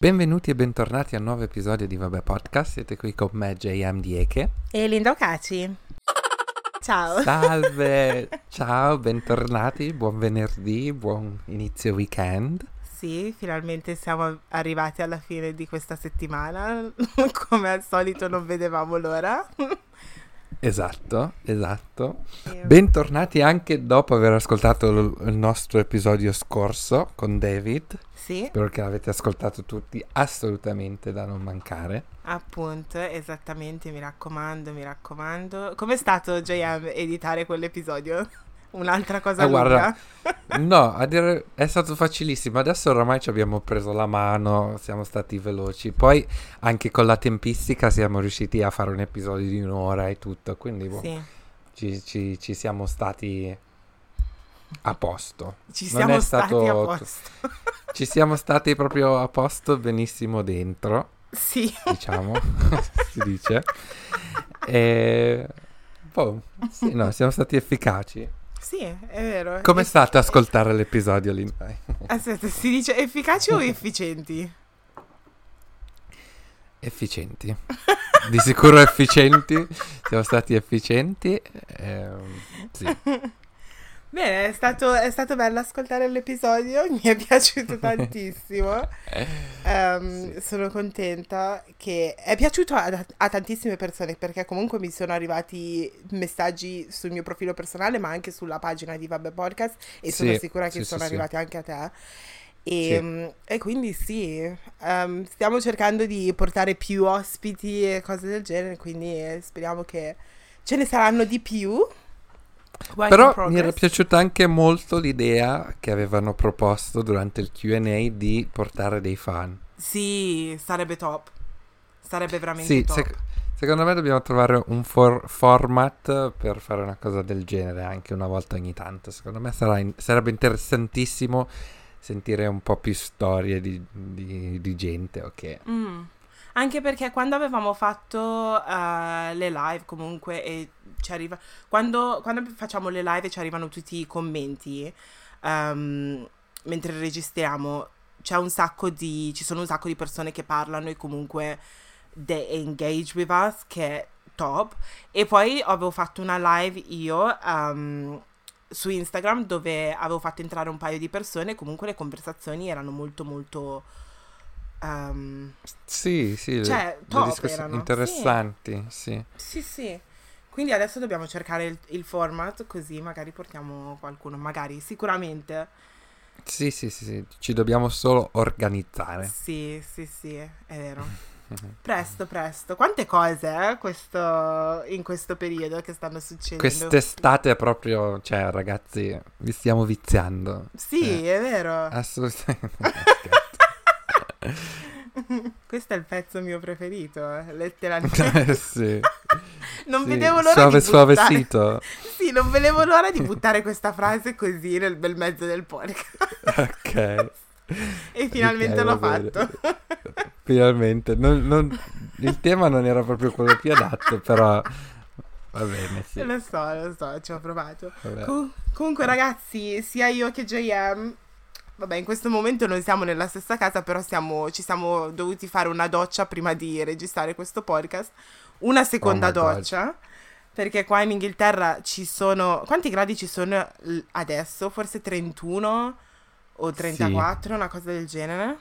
Benvenuti e bentornati a un nuovo episodio di Vabbè Podcast. Siete qui con me, JM Dieke. E Linda Ocaci. Ciao. Salve, ciao, bentornati, buon venerdì, buon inizio weekend. Sì, finalmente siamo arrivati alla fine di questa settimana. Come al solito non vedevamo l'ora. Esatto, esatto. Bentornati anche dopo aver ascoltato l- il nostro episodio scorso con David. Sì. Spero che l'avete ascoltato tutti, assolutamente da non mancare. Appunto, esattamente, mi raccomando, mi raccomando. Com'è stato JM editare quell'episodio? Un'altra cosa Eh, guarda, no, a dire è stato facilissimo. Adesso oramai ci abbiamo preso la mano, siamo stati veloci. Poi anche con la tempistica siamo riusciti a fare un episodio di un'ora e tutto. Quindi boh, Sì, ci, ci- ci siamo stati a posto. ci Non siamo è stati stato- a posto. Ci siamo stati proprio a posto, benissimo dentro, sì, diciamo, si dice. E boh, sì, no, siamo stati efficaci. Sì, è vero. Com'è E- stato ascoltare l'episodio lì? Aspetta, si dice efficaci o efficienti? Efficienti. Di sicuro efficienti. Siamo stati efficienti. ehm, sì. Bene, è stato, è stato bello ascoltare l'episodio, mi è piaciuto tantissimo. Ehm, Sì. Sono contenta che è piaciuto a, a tantissime persone perché comunque mi sono arrivati messaggi sul mio profilo personale ma anche sulla pagina di Vabbè Podcast e sono Sì, sicura che sì, sono arrivati anche a te. E, mm, e quindi sì, ehm, stiamo cercando di portare più ospiti e cose del genere, quindi eh, speriamo che ce ne saranno di più. In Però mi era piaciuta anche molto l'idea che avevano proposto durante il QA di portare dei fan. Sì, sarebbe top. Sarebbe veramente Sì, top. sec- secondo me dobbiamo trovare un for- format per fare una cosa del genere anche una volta ogni tanto. Secondo me sarà in- sarebbe interessantissimo sentire un po' più storie di, di- di gente, ok? Mm. Anche perché quando avevamo fatto eh, le live comunque e ci arriva quando, quando facciamo le live e ci arrivano tutti i commenti ehm, mentre registriamo c'è un sacco di ci sono un sacco di persone che parlano e comunque they engage with us che è top. E poi avevo fatto una live io ehm, su Instagram dove avevo fatto entrare un paio di persone comunque le conversazioni erano molto molto ehm, Sì, sì, le- Cioè, le top discussioni interessanti, sì. Sì, sì. Quindi adesso dobbiamo cercare il, il format così magari portiamo qualcuno, magari, sicuramente. Sì, sì, sì, sì, ci dobbiamo solo organizzare. Sì, sì, sì, è vero. Presto, presto. Quante cose eh, questo, in questo periodo che stanno succedendo. Quest'estate è proprio, cioè ragazzi, vi stiamo viziando. Sì, Eh, è vero. Assolutamente. Questo è il pezzo mio preferito, eh, letteralmente. Eh, sì. Non Sì, vedevo l'ora suave, di buttare... Sì, non vedevo l'ora di buttare questa frase così nel bel mezzo del podcast. Ok. E finalmente Ok, l'ho fatto. Finalmente. Non- non- il tema non era proprio quello più adatto, però va bene, sì. Lo so, lo so, ci ho provato. Com- comunque, ragazzi, sia io che JM, vabbè, in questo momento non siamo nella stessa casa, però siamo- ci siamo dovuti fare una doccia prima di registrare questo podcast. Una seconda Oh my God. doccia. Perché qua in Inghilterra ci sono. Quanti gradi ci sono adesso? Forse 31 o 34, una cosa del genere.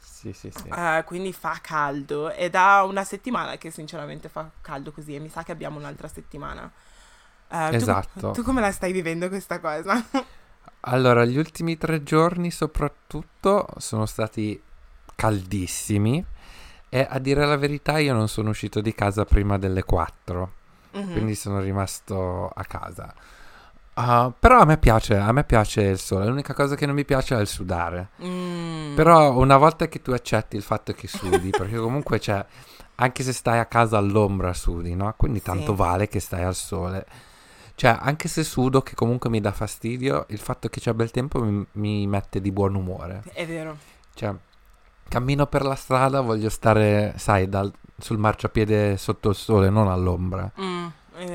Sì, sì, sì. Eh, quindi fa caldo. È da una settimana che sinceramente fa caldo così. E mi sa che abbiamo un'altra settimana. Tu- Esatto. tu come la stai vivendo questa cosa? Allora, gli ultimi tre giorni soprattutto sono stati caldissimi e a dire la verità io non sono uscito di casa prima delle 4, Mhm. quindi sono rimasto a casa. Ah, però a me piace, a me piace il sole, l'unica cosa che non mi piace è il sudare. Mm. Però una volta che tu accetti il fatto che sudi, perché comunque c'è, anche se stai a casa all'ombra sudi, no? Quindi tanto Sì. vale che stai al sole. Cioè, anche se sudo, che comunque mi dà fastidio, il fatto che c'è bel tempo mi, mi mette di buon umore. È vero. Cioè, cammino per la strada, voglio stare, sai, dal- sul marciapiede sotto il sole, non all'ombra. Mm.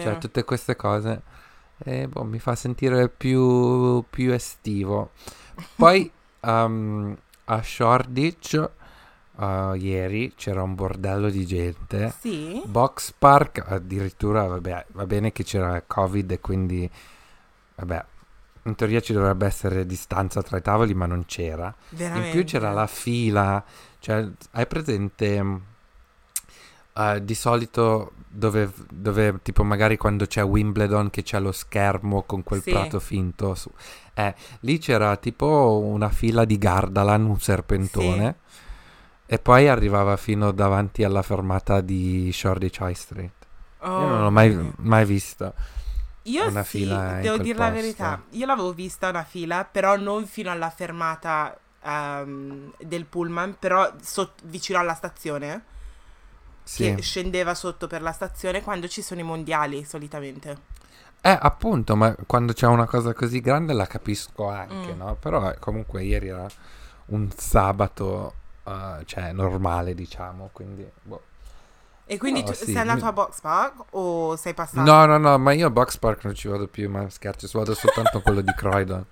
Cioè, tutte queste cose. E boh, mi fa sentire più, più estivo. Poi um, a Shoreditch uh, ieri c'era un bordello di gente. Sì? Box Park addirittura, vabbè, va bene che c'era Covid e quindi, vabbè, in teoria ci dovrebbe essere distanza tra i tavoli, ma non c'era. Veramente. In più c'era la fila, cioè, hai presente... Uh, di solito dove, dove, tipo magari quando c'è Wimbledon che c'è lo schermo con quel Sì. prato finto su. Eh, lì c'era tipo una fila di Gardaland, un serpentone e poi arrivava fino davanti alla fermata di Shoreditch High Street. Io non l'ho mai, mai vista. Io una sì, fila devo dire la posto. verità. Io l'avevo vista una fila, però non fino alla fermata ehm, del pullman, però sot- vicino alla stazione, Sì. che scendeva sotto per la stazione quando ci sono i mondiali, solitamente. Eh, appunto, ma quando c'è una cosa così grande la capisco anche, Mm. no? Però eh, comunque ieri era un sabato, eh, cioè normale, diciamo, quindi... boh. E quindi No, tu sì, sei andato a Box Park o sei passato? No, no, no, ma io a Box Park non ci vado più, ma scherzo, ci vado soltanto a quello di Croydon.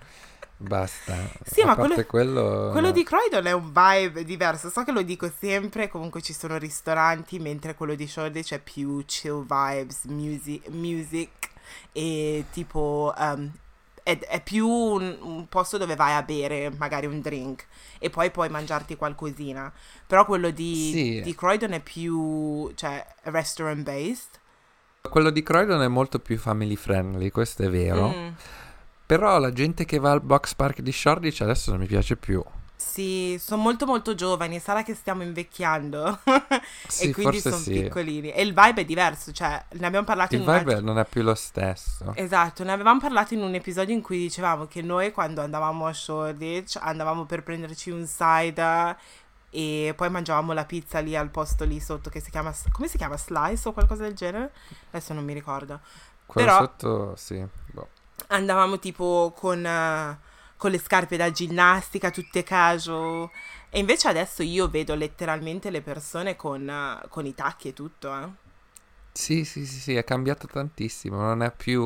Basta. Sì, a ma parte quello... Quello no. di Croydon è un vibe diverso, so che lo dico sempre, comunque ci sono ristoranti, mentre quello di Shoreditch è più chill vibes, music, music e tipo um, è, è più un, un posto dove vai a bere magari un drink e poi puoi mangiarti qualcosina. Però quello di, Sì. di Croydon è più, cioè, restaurant based. Quello di Croydon è molto più family friendly, questo è vero. Mm. Però la gente che va al Box Park di Shoreditch adesso non mi piace più. Sì, sono molto molto giovani, sarà che stiamo invecchiando Sì, e quindi sono sì. piccolini. E il vibe è diverso, cioè ne abbiamo parlato Il in un vibe altro- non è più lo stesso. Esatto, ne avevamo parlato in un episodio in cui dicevamo che noi quando andavamo a Shoreditch andavamo per prenderci un cider e poi mangiavamo la pizza lì al posto lì sotto che si chiama, come si chiama? Slice o qualcosa del genere? Adesso non mi ricordo. Quello però- sotto, sì. boh. Andavamo tipo con, eh, con le scarpe da ginnastica, tutte casual. E invece adesso io vedo letteralmente le persone con, con i tacchi e tutto, eh. Sì, sì, sì, sì, è cambiato tantissimo. Non è più.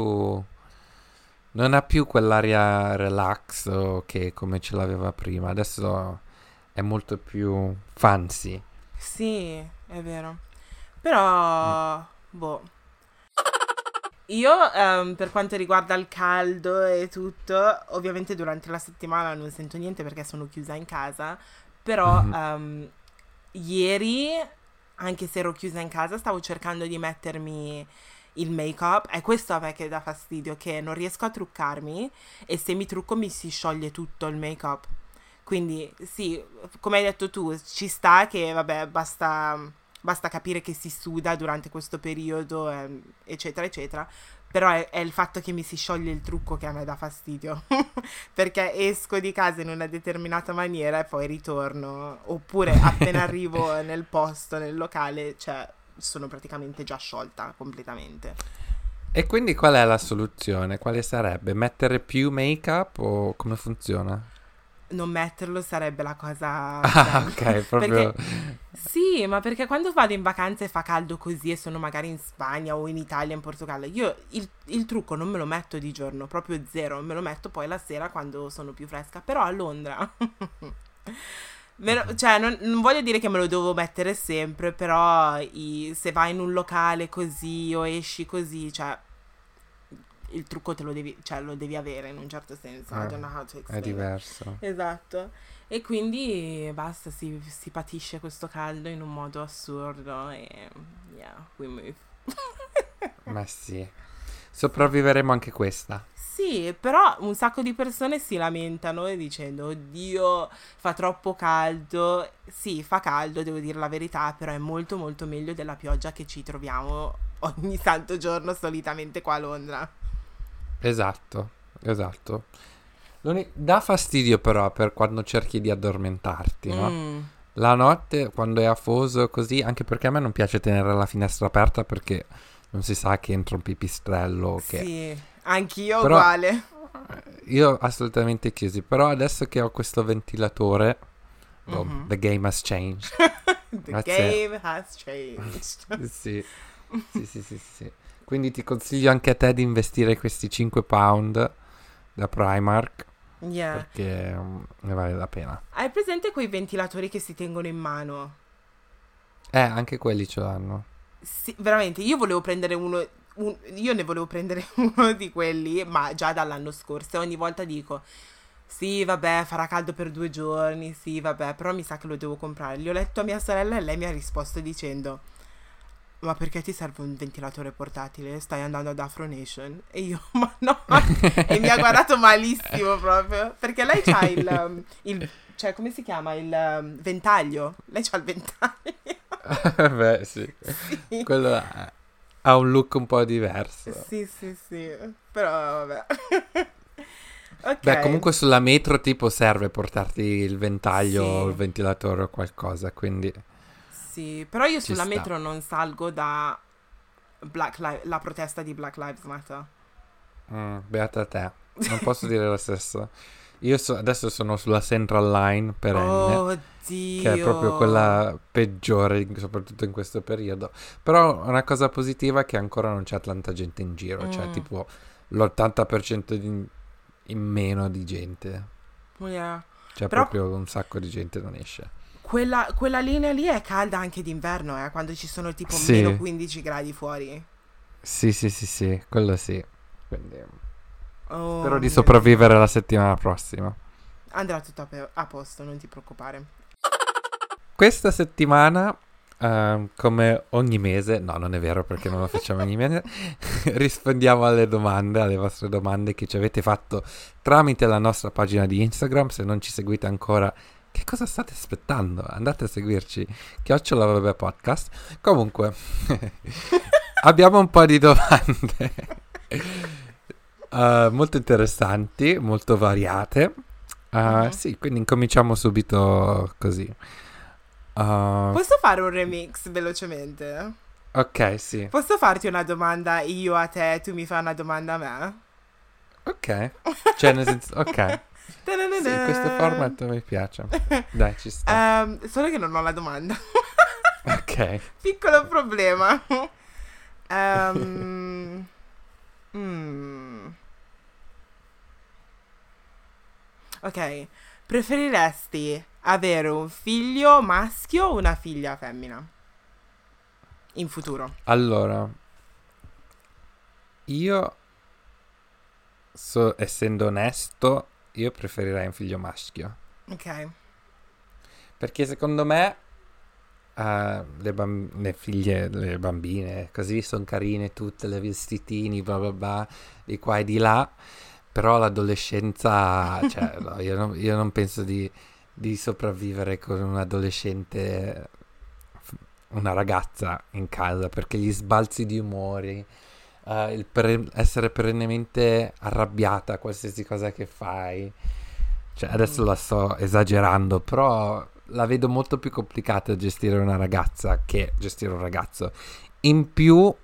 Non ha più quell'aria relax che come ce l'aveva prima. Adesso è molto più fancy. Sì, è vero. Però, boh. Io, ehm, per quanto riguarda il caldo e tutto, ovviamente durante la settimana non sento niente perché sono chiusa in casa, però Mhm. ehm, ieri, anche se ero chiusa in casa, stavo cercando di mettermi il make-up e questo a me che dà fastidio, che non riesco a truccarmi e se mi trucco mi si scioglie tutto il make-up. Quindi sì, come hai detto tu, ci sta che vabbè, basta, basta capire che si suda durante questo periodo, ehm, eccetera, eccetera. Però è, è il fatto che mi si scioglie il trucco che a me dà fastidio. Perché esco di casa in una determinata maniera e poi ritorno. Oppure appena arrivo nel posto, nel locale, cioè sono praticamente già sciolta completamente. E quindi qual è la soluzione? Quale sarebbe? Mettere più make-up o come funziona? Non metterlo sarebbe la cosa... Ah, cioè, ok, proprio. Sì, ma perché quando vado in vacanza e fa caldo così e sono magari in Spagna o in Italia, in Portogallo, io il, il trucco non me lo metto di giorno, proprio zero, me lo metto poi la sera quando sono più fresca, però a Londra. Lo- cioè, non, non voglio dire che me lo devo mettere sempre, però i- se vai in un locale così o esci così, cioè, il trucco te lo devi, cioè, lo devi avere in un certo senso. I Ah, don't know how to È explain it. diverso. Esatto. E quindi basta, si, si patisce questo caldo in un modo assurdo e yeah, we move. Ma sì. Sopravviveremo anche questa. Sì, però un sacco di persone si lamentano e dicendo oddio, fa troppo caldo. Sì, fa caldo, devo dire la verità, però è molto molto meglio della pioggia che ci troviamo ogni santo giorno solitamente qua a Londra. Esatto, esatto. L'uni- Dà fastidio però per quando cerchi di addormentarti, no? Mm, La notte, quando è afoso così, anche perché a me non piace tenere la finestra aperta perché non si sa che entra un pipistrello o che... Sì, anch'io Però- uguale. Io assolutamente chiusi, però adesso che ho questo ventilatore, oh, Mhm. the game has changed. The it. game has changed. sì. sì, sì, sì, sì. Quindi ti consiglio anche a te di investire questi 5 pound da Primark. Yeah. perché mm, ne vale la pena. Hai presente quei ventilatori che si tengono in mano? Eh, anche quelli ce l'hanno. Sì, veramente, io volevo prendere uno, un- io ne volevo prendere uno di quelli, ma già dall'anno scorso. Ogni volta dico, sì, vabbè, farà caldo per due giorni, sì, vabbè, però mi sa che lo devo comprare. Gli ho letto a mia sorella e lei mi ha risposto dicendo, ma perché ti serve un ventilatore portatile? Stai andando ad Afro Nation? E io, ma no, e mi ha guardato malissimo proprio, perché lei c'ha il, um, il cioè, come si chiama? Il um, ventaglio. Lei c'ha il ventaglio. Beh, sì. Sì. Quello ha- ha un look un po' diverso. Sì, sì, sì, però vabbè. ok. Beh, comunque sulla metro tipo serve portarti il ventaglio Sì. o il ventilatore o qualcosa, quindi Sì, però io Ci sulla sta. metro non salgo da Black Li- la protesta di Black Lives Matter. mm, beata te. Non posso dire lo stesso. Io so- adesso sono sulla Central Line perenne, Oddio. che è proprio quella peggiore, soprattutto in questo periodo. Però una cosa positiva è che ancora non c'è tanta gente in giro, cioè Mm. tipo l'80% di- in meno di gente. Yeah. Cioè Però- proprio un sacco di gente non esce. Quella, quella linea lì è calda anche d'inverno, eh, quando ci sono tipo Sì. meno 15 gradi fuori. Sì, sì, sì, sì, quello sì. Quindi Oh, spero di sopravvivere la settimana prossima. Dio. Andrà tutto a, pe- a posto, non ti preoccupare. Questa settimana, ehm, come ogni mese, no, non è vero perché non lo facciamo ogni mese, rispondiamo alle domande, alle vostre domande che ci avete fatto tramite la nostra pagina di Instagram. Se non ci seguite ancora, che cosa state aspettando? Andate a seguirci, chiocciola vabbè podcast. Comunque, abbiamo un po' di domande eh, molto interessanti, molto variate. Eh, Mhm. Sì, quindi incominciamo subito così. Uh, Posso fare un remix velocemente? ok, sì. Posso farti una domanda io a te tu mi fai una domanda a me? Ok. Cioè, nel senso, ok. Sì, questo format mi piace. Dai, ci sta. Ehm, solo che non ho la domanda. Ok. Piccolo problema. Mm. Ok, preferiresti avere un figlio maschio o una figlia femmina? In futuro. Allora, io, so- essendo onesto, io preferirei un figlio maschio. Ok. Perché secondo me eh, le, bam- le figlie, le bambine, così sono carine tutte, le vestitini, bla bla bla, di qua e di là. Però l'adolescenza, cioè, no, io, non, io non penso di, di sopravvivere con un adolescente, una ragazza in casa, perché gli sbalzi di umori, eh, il per- essere perennemente arrabbiata a qualsiasi cosa che fai. Cioè, adesso la sto esagerando, però la vedo molto più complicata gestire una ragazza che gestire un ragazzo. In più,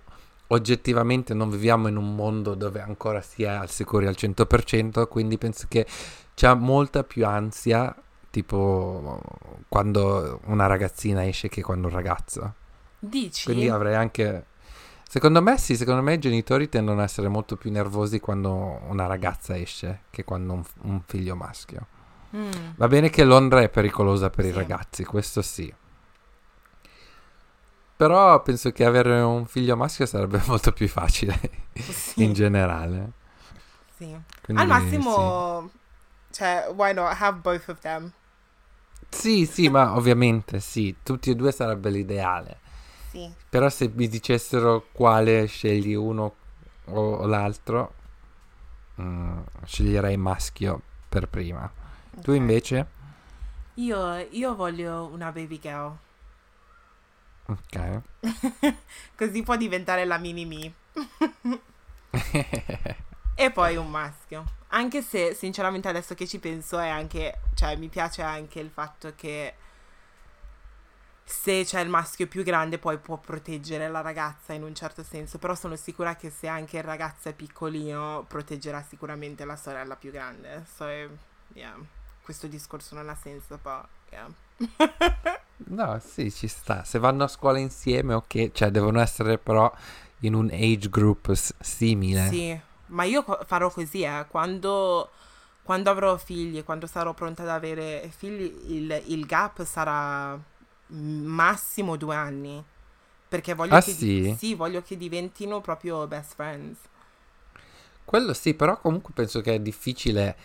oggettivamente non viviamo in un mondo dove ancora si è al sicuro al 100%, quindi penso che c'è molta più ansia, tipo quando una ragazzina esce che quando un ragazzo. Dici? Quindi avrei anche... Secondo me sì, secondo me i genitori tendono a essere molto più nervosi quando una ragazza esce che quando un, un figlio maschio. Mm. Va bene che Londra è pericolosa per i Sì. ragazzi, questo sì. Però penso che avere un figlio maschio sarebbe molto più facile Sì, in generale. sì. Quindi, Al massimo, cioè, why not have both of them? Sì. sì, sì, ma ovviamente sì, tutti e due sarebbe l'ideale. Sì. Però se mi dicessero quale scegli uno o, l'altro, mm, sceglierei maschio per prima. Tu Ok. invece? Io, io voglio una baby girl. Ok. Così può diventare la mini me. E poi un maschio. Anche se, sinceramente, adesso che ci penso, è anche. Cioè, mi piace anche il fatto che. Se c'è il maschio più grande, poi può proteggere la ragazza in un certo senso. Però sono sicura che se anche il ragazzo è piccolino, proteggerà sicuramente la sorella più grande. So, yeah. Questo discorso non ha senso, però. Yeah. No, sì, ci sta. Se vanno a scuola insieme, ok. Cioè, devono essere però in un age group s- simile. Sì, ma io co- farò così, eh. Quando, quando avrò figli, quando sarò pronta ad avere figli, il, il gap sarà massimo due anni. Perché voglio, Ah, che, sì? sì, voglio che diventino proprio best friends. Quello sì, però comunque penso che è difficile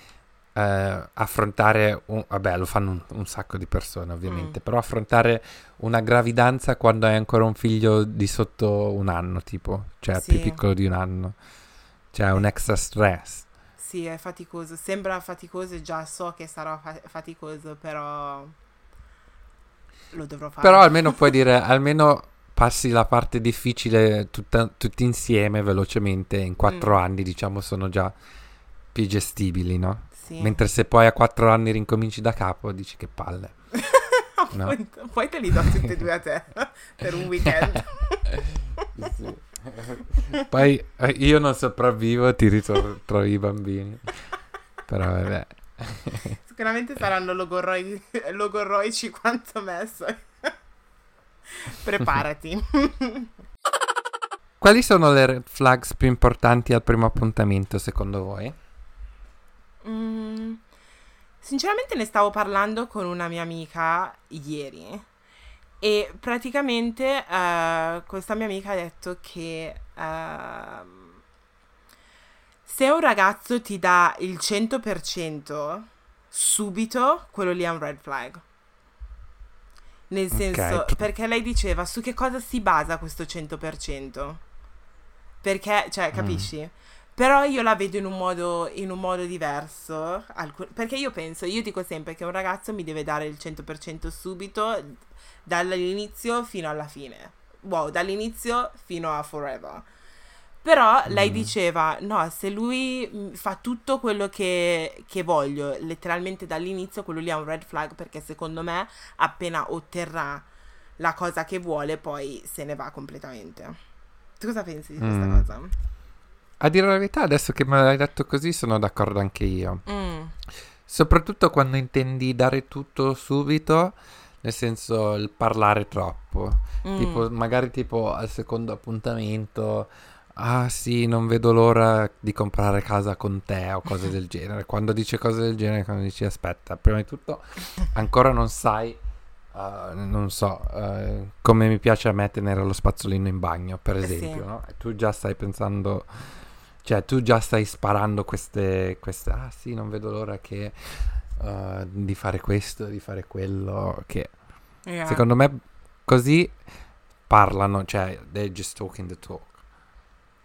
eh, affrontare, un- vabbè lo fanno un, un sacco di persone ovviamente, Mm. però affrontare una gravidanza quando hai ancora un figlio di sotto un anno, tipo, cioè più Sì. piccolo di un anno, cioè un extra stress. Sì, è faticoso. Sembra faticoso e già so che sarà fa- faticoso, però lo dovrò fare. Però almeno puoi dire, almeno passi la parte difficile tutta- tutti insieme velocemente, in quattro Mm. anni diciamo sono già più gestibili, no? Sì. Mentre se poi a quattro anni rincominci da capo dici che palle. no. Poi te li do tutti e due a te per un weekend. Sì. Poi eh, io non sopravvivo, ti ritrovi i bambini. Però vabbè. Sicuramente saranno logorroi- logorroici quanto me. so. Preparati. Quali sono le red flags più importanti al primo appuntamento secondo voi? Mm, sinceramente ne stavo parlando con una mia amica ieri e praticamente eh, questa mia amica ha detto che ehm, se un ragazzo ti dà il 100% subito, quello lì è un red flag. Nel senso, Ok. perché lei diceva su che cosa si basa questo 100%? Perché, cioè, capisci? Però io la vedo in un modo, in un modo diverso. alcu- perché io penso, io dico sempre che un ragazzo mi deve dare il 100% subito, dall'inizio fino alla fine. Wow, dall'inizio fino a forever. Però lei Mm. diceva, no, se lui mm, fa tutto quello che, che voglio, letteralmente dall'inizio, quello lì è un red flag perché secondo me appena otterrà la cosa che vuole, poi se ne va completamente. Tu cosa pensi di questa Mm. cosa? A dire la verità, adesso che me l'hai detto così, sono d'accordo anche io. Mm, Soprattutto quando intendi dare tutto subito, nel senso il parlare troppo. mm, Tipo, magari tipo al secondo appuntamento, ah sì, non vedo l'ora di comprare casa con te o cose del genere. Quando dice cose del genere, quando dici aspetta, prima di tutto ancora non sai, eh, non so, eh, come mi piace a me tenere lo spazzolino in bagno, per Eh sì. esempio, no? E tu già stai pensando, cioè tu già stai sparando queste, queste ah sì, non vedo l'ora che... eh, di fare questo, di fare quello, che yeah. Secondo me così parlano, cioè they're just talking the talk.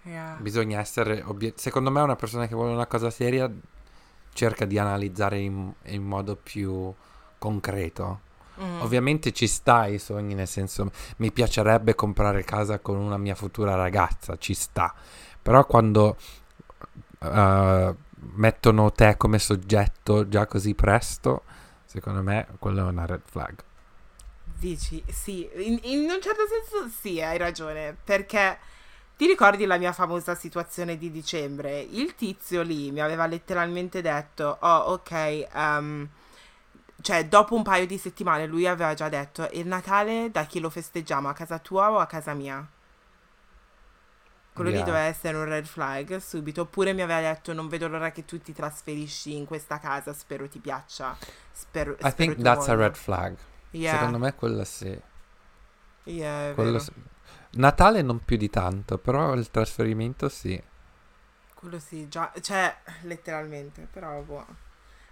Yeah. Bisogna essere obiet- Secondo me una persona che vuole una cosa seria cerca di analizzare in, in modo più concreto. Mm, Ovviamente ci sta i sogni, nel senso mi piacerebbe comprare casa con una mia futura ragazza, ci sta. Però quando eh, mettono te come soggetto già così presto, secondo me quello è una red flag. Dici, sì, in, in un certo senso sì, hai ragione, perché ti ricordi la mia famosa situazione di dicembre? Il tizio lì mi aveva letteralmente detto, oh ok, ehm, cioè dopo un paio di settimane lui aveva già detto, il Natale da chi lo festeggiamo, a casa tua o a casa mia? Quello lì Yeah. doveva essere un red flag subito, oppure mi aveva detto non vedo l'ora che tu ti trasferisci in questa casa, spero ti piaccia, spero, I spero think that's a voglia." red flag. Yeah, Secondo me quello sì. yeah, Quello sì. Natale non più di tanto, però il trasferimento sì. Quello sì, già, cioè, letteralmente, però boh.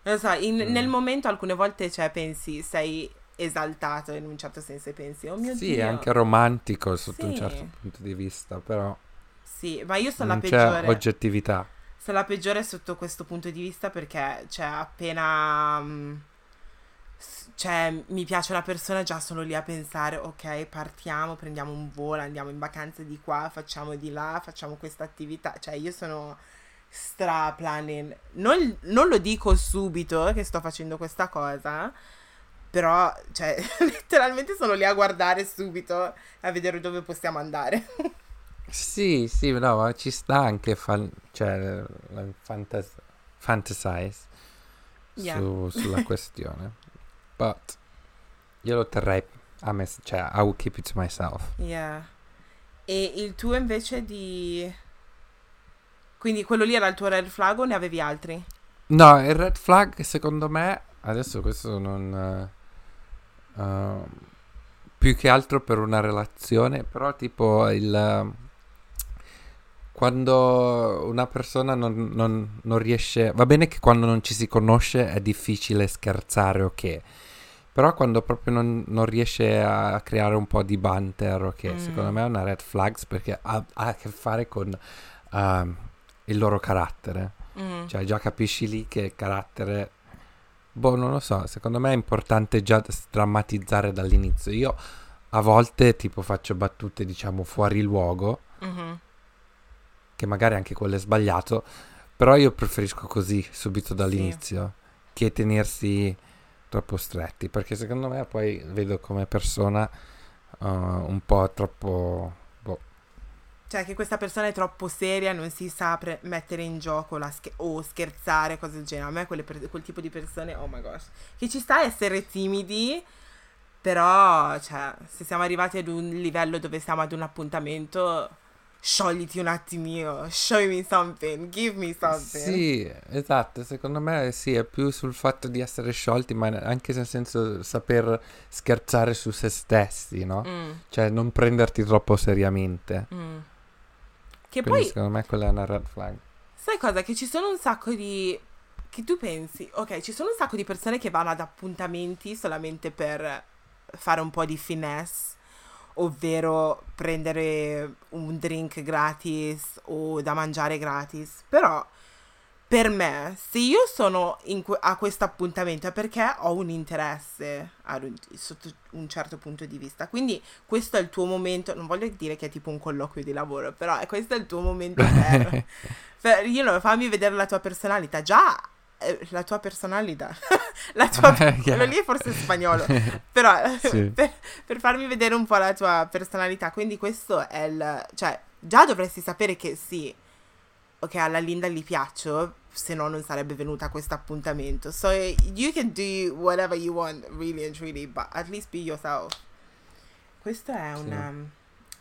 Non lo so, in- Mm. nel momento alcune volte, cioè, pensi, sei esaltato in un certo senso e pensi, oh mio Sì, Dio. è anche romantico sotto un Sì. certo punto di vista, però Sì, ma io sono la c'è peggiore. oggettività. Sono la peggiore sotto questo punto di vista perché, cioè, appena... mm, s- Cioè, mi piace una persona, già sono lì a pensare, ok, partiamo, prendiamo un volo, andiamo in vacanza di qua, facciamo di là, facciamo questa attività. Cioè, io sono stra planning. Non, non lo dico subito che sto facendo questa cosa, però, cioè, letteralmente sono lì a guardare subito, a vedere dove possiamo andare. Sì, sì, no, ma ci sta anche fan- cioè, la fantas- fantasize Yeah. su- sulla questione. But io lo terrei a me, cioè I will keep it to myself. Yeah. E il tuo invece di... Quindi quello lì era il tuo red flag o ne avevi altri? No, il red flag secondo me, adesso questo non... Uh, più che altro per una relazione, però tipo il... Quando una persona non, non, non riesce... Va bene che quando non ci si conosce è difficile scherzare, ok. Però quando proprio non, non, riesce a creare un po' di banter, ok, mm. secondo me è una red flags perché ha, ha a che fare con uh, il loro carattere. Mm. Cioè già capisci lì che carattere... Boh, non lo so, secondo me è importante già drammatizzare dall'inizio. Io a volte tipo faccio battute diciamo fuori luogo, mm-hmm. che magari anche quello è sbagliato, però io preferisco così subito dall'inizio sì. che tenersi troppo stretti, perché secondo me poi vedo come persona uh, un po' troppo cioè che questa persona è troppo seria, non si sa pre- mettere in gioco sch- o scherzare, cose del genere. A me per- quel tipo di persone, oh my gosh, che ci sta a essere timidi, però, cioè, se siamo arrivati ad un livello dove siamo ad un appuntamento, sciogliti un attimino, show me something, give me something. Sì, esatto, secondo me sì, è più sul fatto di essere sciolti, ma anche nel senso saper scherzare su se stessi, no? Mm. Cioè non prenderti troppo seriamente. Mm. Che Quindi poi, secondo me quella è una red flag. Sai cosa? Che ci sono un sacco di... Che tu pensi, ok, ci sono un sacco di persone che vanno ad appuntamenti solamente per fare un po' di finesse, ovvero prendere un drink gratis o da mangiare gratis. Però per me, se io sono que- a questo appuntamento è perché ho un interesse un, sotto un certo punto di vista. Quindi questo è il tuo momento, non voglio dire che è tipo un colloquio di lavoro, però è, questo è il tuo momento per, per you know, fammi vedere la tua personalità. Già eh, la tua personalità, la tua, quello lì è forse spagnolo, però sì. per, per, farmi vedere un po' la tua personalità, quindi questo è il, cioè già dovresti sapere che sì, ok, alla Linda gli piaccio, se no non sarebbe venuta a questo appuntamento. So you can do whatever you want, really and truly, but at least be yourself. Questo è un, sì. um,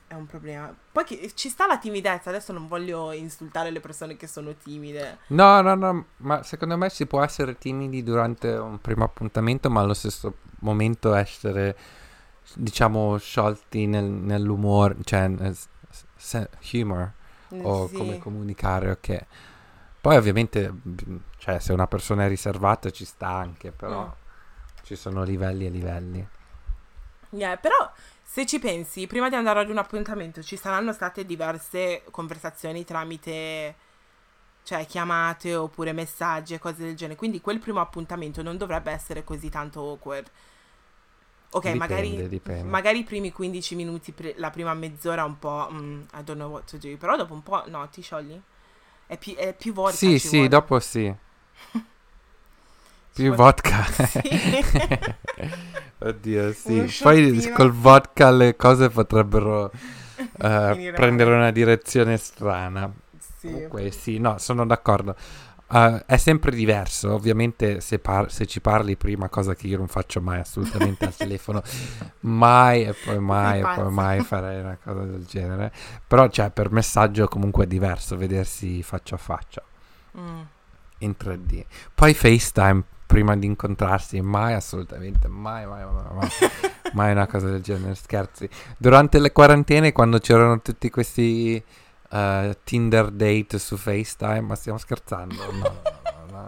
è un problema. Poi che, ci sta la timidezza, adesso non voglio insultare le persone che sono timide. No, no, no, ma secondo me si può essere timidi durante un primo appuntamento, ma allo stesso momento essere, diciamo, sciolti nel, nell'umore, cioè nel, se, humor o sì. come comunicare, ok. Poi ovviamente, cioè, se una persona è riservata ci sta anche, però mm. ci sono livelli e livelli. Yeah, però se ci pensi, prima di andare ad un appuntamento ci saranno state diverse conversazioni tramite cioè chiamate oppure messaggi e cose del genere. Quindi quel primo appuntamento non dovrebbe essere così tanto awkward. Ok, dipende, magari, dipende. magari i primi 15 minuti, pre- la prima mezz'ora un po' mm, I don't know what to do, però dopo un po' no, ti sciogli. È, pi- è più vodka. Sì, sì, vuole. dopo sì. più vodka. Sì. Oddio, sì. Poi col vodka le cose potrebbero uh, prendere una direzione strana. Sì. Comunque, sì, no, sono d'accordo. Uh, è sempre diverso, ovviamente se, par- se, ci parli prima, cosa che io non faccio mai assolutamente al telefono, mai e poi mai e poi mai farei una cosa del genere. Però cioè, per messaggio comunque è diverso vedersi faccia a faccia mm. in 3D. Poi FaceTime prima di incontrarsi, mai assolutamente, mai, mai, mai, mai, mai una cosa del genere, scherzi. Durante le quarantene, quando c'erano tutti questi uh, Tinder date su FaceTime, ma stiamo scherzando? No, no, no.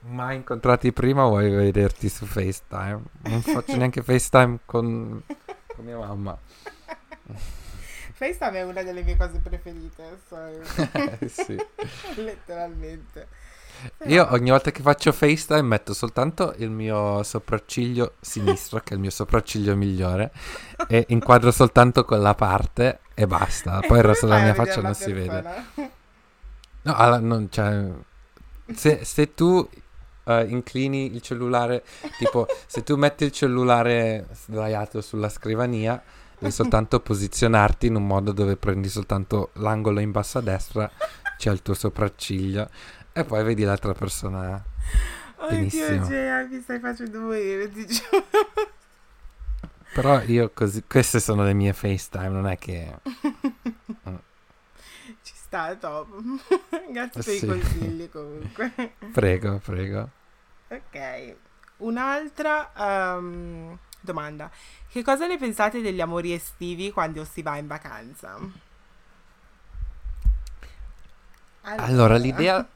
Mai incontrati prima, vuoi vederti su FaceTime? Non faccio neanche FaceTime con, con mia mamma. FaceTime è una delle mie cose preferite, sì. letteralmente. Io ogni volta che faccio FaceTime metto soltanto il mio sopracciglio sinistro, che è il mio sopracciglio migliore, e inquadro soltanto quella parte e basta. Poi il resto della mia faccia non si vede. No, allora, non, cioè, se, se tu uh, inclini il cellulare, tipo se tu metti il cellulare sdraiato sulla scrivania, devi soltanto posizionarti in un modo dove prendi soltanto l'angolo in basso a destra, c'è il tuo sopracciglio e poi vedi l'altra persona. Benissimo. Oddio, Gea, mi stai facendo morire, ti giuro. Però io così, queste sono le mie FaceTime, non è che... Ci sta, top. Grazie per Sì. i consigli comunque. Prego, prego. Ok, un'altra ehm, domanda. Che cosa ne pensate degli amori estivi quando si va in vacanza? Allora, l'idea,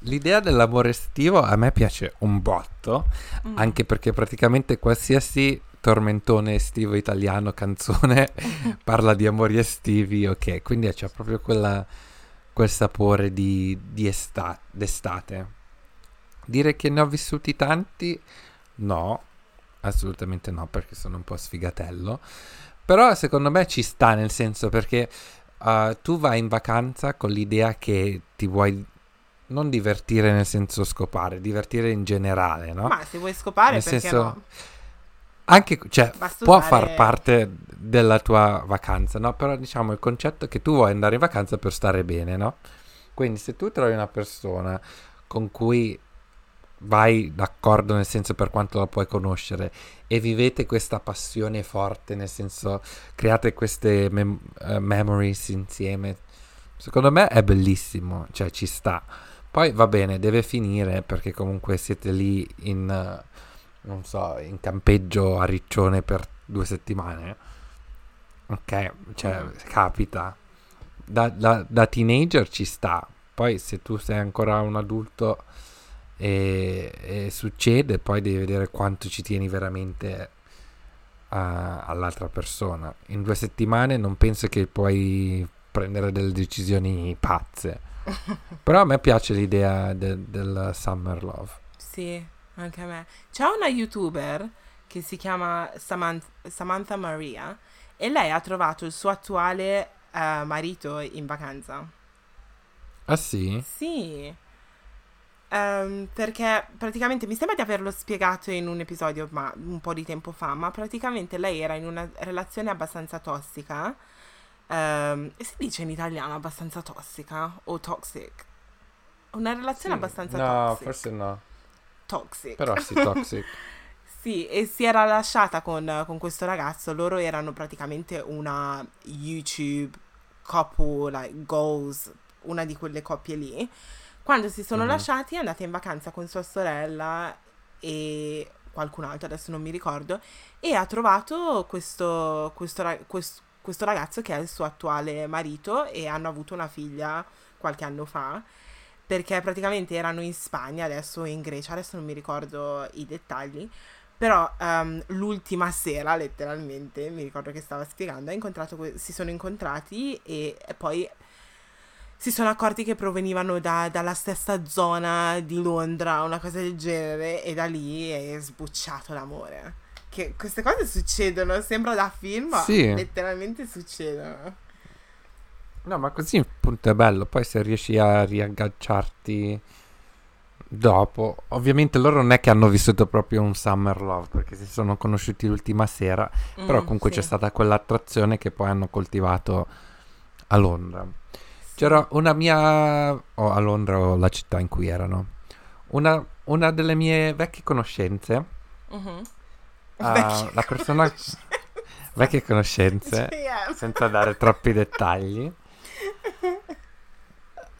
l'idea dell'amore estivo a me piace un botto, Mm. anche perché praticamente qualsiasi tormentone estivo italiano, canzone, parla di amori estivi, ok? Quindi c'è proprio quella- quel sapore di, di esta- d'estate. Dire che ne ho vissuti tanti, no, assolutamente no, perché sono un po' sfigatello. Però secondo me ci sta nel senso perché uh, tu vai in vacanza con l'idea che ti vuoi non divertire nel senso scopare, divertire in generale, no? Ma se vuoi scopare, Nel perché senso- no? Anche, cioè, Basta può far parte della tua vacanza, no? Però diciamo il concetto è che tu vuoi andare in vacanza per stare bene, no? Quindi se tu trovi una persona con cui vai d'accordo nel senso per quanto la puoi conoscere e vivete questa passione forte, nel senso create queste mem- eh, memories insieme, secondo me è bellissimo, cioè ci sta. Poi va bene, deve finire perché comunque siete lì in, eh, non so, in campeggio a Riccione per due settimane. Ok, cioè Mm. capita. Da, da- da teenager ci sta. Poi se tu sei ancora un adulto e, e succede, poi devi vedere quanto ci tieni veramente a- all'altra persona. In due settimane non penso che puoi prendere delle decisioni pazze. Però a me piace l'idea de- del summer love. Sì, anche a me. C'è una youtuber che si chiama Samantha, Samantha Maria e lei ha trovato il suo attuale eh, marito in vacanza. Ah sì? Sì. Ehm, perché praticamente mi sembra di averlo spiegato in un episodio ma un po' di tempo fa, ma praticamente lei era in una relazione abbastanza tossica. Ehm, e si dice in italiano abbastanza tossica o toxic? Una relazione abbastanza No, toxic. forse no. Toxic. Però sì, toxic. Sì, e si era lasciata con, con questo ragazzo. Loro erano praticamente una YouTube couple, like goals, una di quelle coppie lì. Quando si sono Mhm. lasciati è andata in vacanza con sua sorella e qualcun altro, adesso non mi ricordo, e ha trovato questo, questo, ra- quest- questo ragazzo che è il suo attuale marito e hanno avuto una figlia qualche anno fa perché praticamente erano in Spagna, adesso in Grecia, adesso non mi ricordo i dettagli, però ehm, l'ultima sera, letteralmente, mi ricordo che stava spiegando, ha incontrato si sono incontrati e poi si sono accorti che provenivano da- dalla stessa zona di Londra, una cosa del genere, e da lì è sbucciato l'amore. Che queste cose succedono, sembra da film, ma Sì. letteralmente succedono. No, ma così appunto è bello. Poi se riesci a riagganciarti dopo. Ovviamente loro non è che hanno vissuto proprio un summer love perché si sono conosciuti l'ultima sera. Però Mm, comunque sì. c'è stata quell'attrazione che poi hanno coltivato a Londra. C'era una mia... o a Londra o la città in cui erano. Una, una delle mie vecchie conoscenze. Ah, Vecchie la persona... conoscenze. Vecchie conoscenze. JM. senza dare troppi dettagli.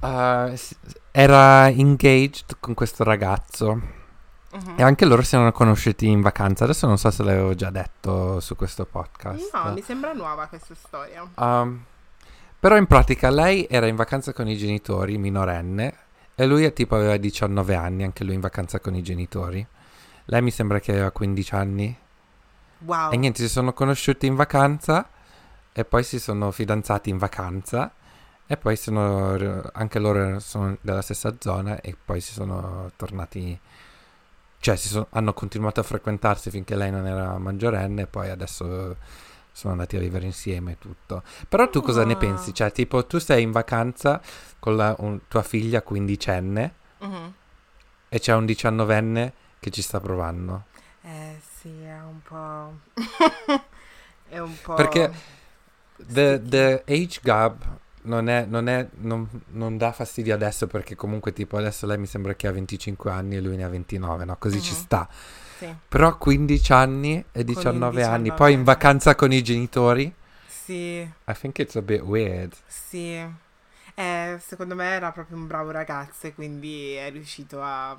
Uh, era engaged con questo ragazzo Mhm. e anche loro si erano conosciuti in vacanza. Adesso non so se l'avevo già detto su questo podcast. No, mi sembra nuova questa storia. Um, però in pratica lei era in vacanza con i genitori, minorenne, e lui tipo aveva 19 anni, anche lui in vacanza con i genitori. Lei mi sembra che aveva 15 anni. Wow. E niente, si sono conosciuti in vacanza e poi si sono fidanzati in vacanza e poi sono anche loro sono della stessa zona e poi si sono tornati cioè si sono- hanno continuato a frequentarsi finché lei non era maggiorenne e poi adesso sono andati a vivere insieme e tutto. Però tu cosa ne Ah. pensi? Cioè, tipo, tu sei in vacanza con la, un- tua figlia quindicenne Mhm. e c'è un diciannovenne che ci sta provando. Eh sì, è un po'... è un po'... Perché the, the age gap non, è, non, è, non, non dà fastidio adesso perché comunque tipo adesso lei mi sembra che ha 25 anni e lui ne ha 29, no? Così ci Mhm. sta. Sì, Però 15 anni e 19 anni, 19 poi in anni. vacanza con i genitori, sì, I think it's a bit weird. sì. Eh, secondo me era proprio un bravo ragazzo e quindi è riuscito a,